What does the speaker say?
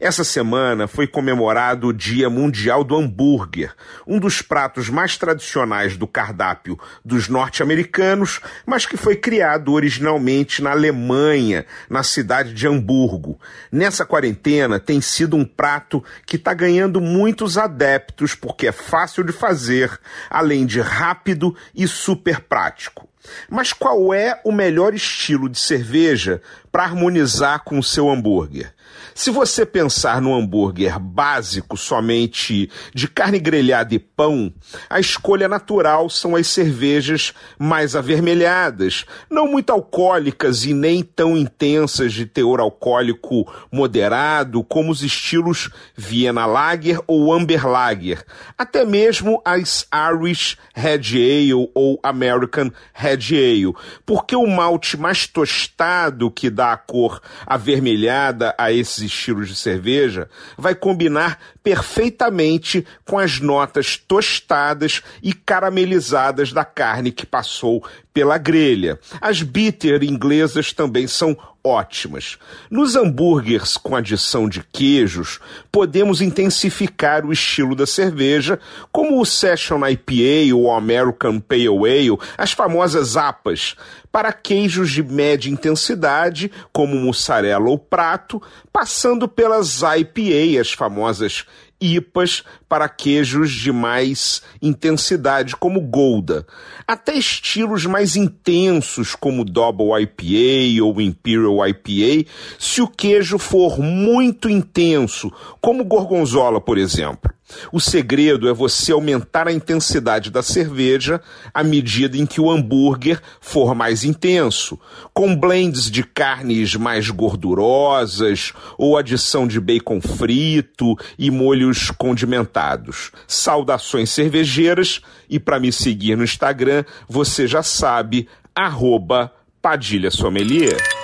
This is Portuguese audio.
Essa semana foi comemorado o Dia Mundial do Hambúrguer, um dos pratos mais tradicionais do cardápio dos norte-americanos, mas que foi criado originalmente na Alemanha, na cidade de Hamburgo. Nessa quarentena tem sido um prato que está ganhando muitos adeptos porque é fácil de fazer, além de rápido e super prático. Mas qual é o melhor estilo de cerveja para harmonizar com o seu hambúrguer? Se você pensar no hambúrguer básico somente de carne grelhada e pão, a escolha natural são as cervejas mais avermelhadas, não muito alcoólicas e nem tão intensas de teor alcoólico moderado, como os estilos Vienna Lager ou Amber Lager, até mesmo as Irish Red Ale ou American Red Ale, porque o malte mais tostado que dá a cor avermelhada a esses estilos de cerveja vai combinar perfeitamente com as notas tostadas e caramelizadas da carne que passou pela grelha. As bitter inglesas também são ótimas. Nos hambúrgueres com adição de queijos, podemos intensificar o estilo da cerveja, como o Session IPA ou American Pale Ale, as famosas APAs, para queijos de média intensidade, como mussarela ou prato, passando pelas IPA, as famosas IPAs para queijos de mais intensidade, como Golda. Até estilos mais intensos, como Double IPA ou Imperial IPA, se o queijo for muito intenso, como Gorgonzola, por exemplo. O segredo é você aumentar a intensidade da cerveja à medida em que o hambúrguer for mais intenso, com blends de carnes mais gordurosas ou adição de bacon frito e molhos condimentados. Saudações cervejeiras e para me seguir no Instagram, você já sabe, arroba Padilha Sommelier.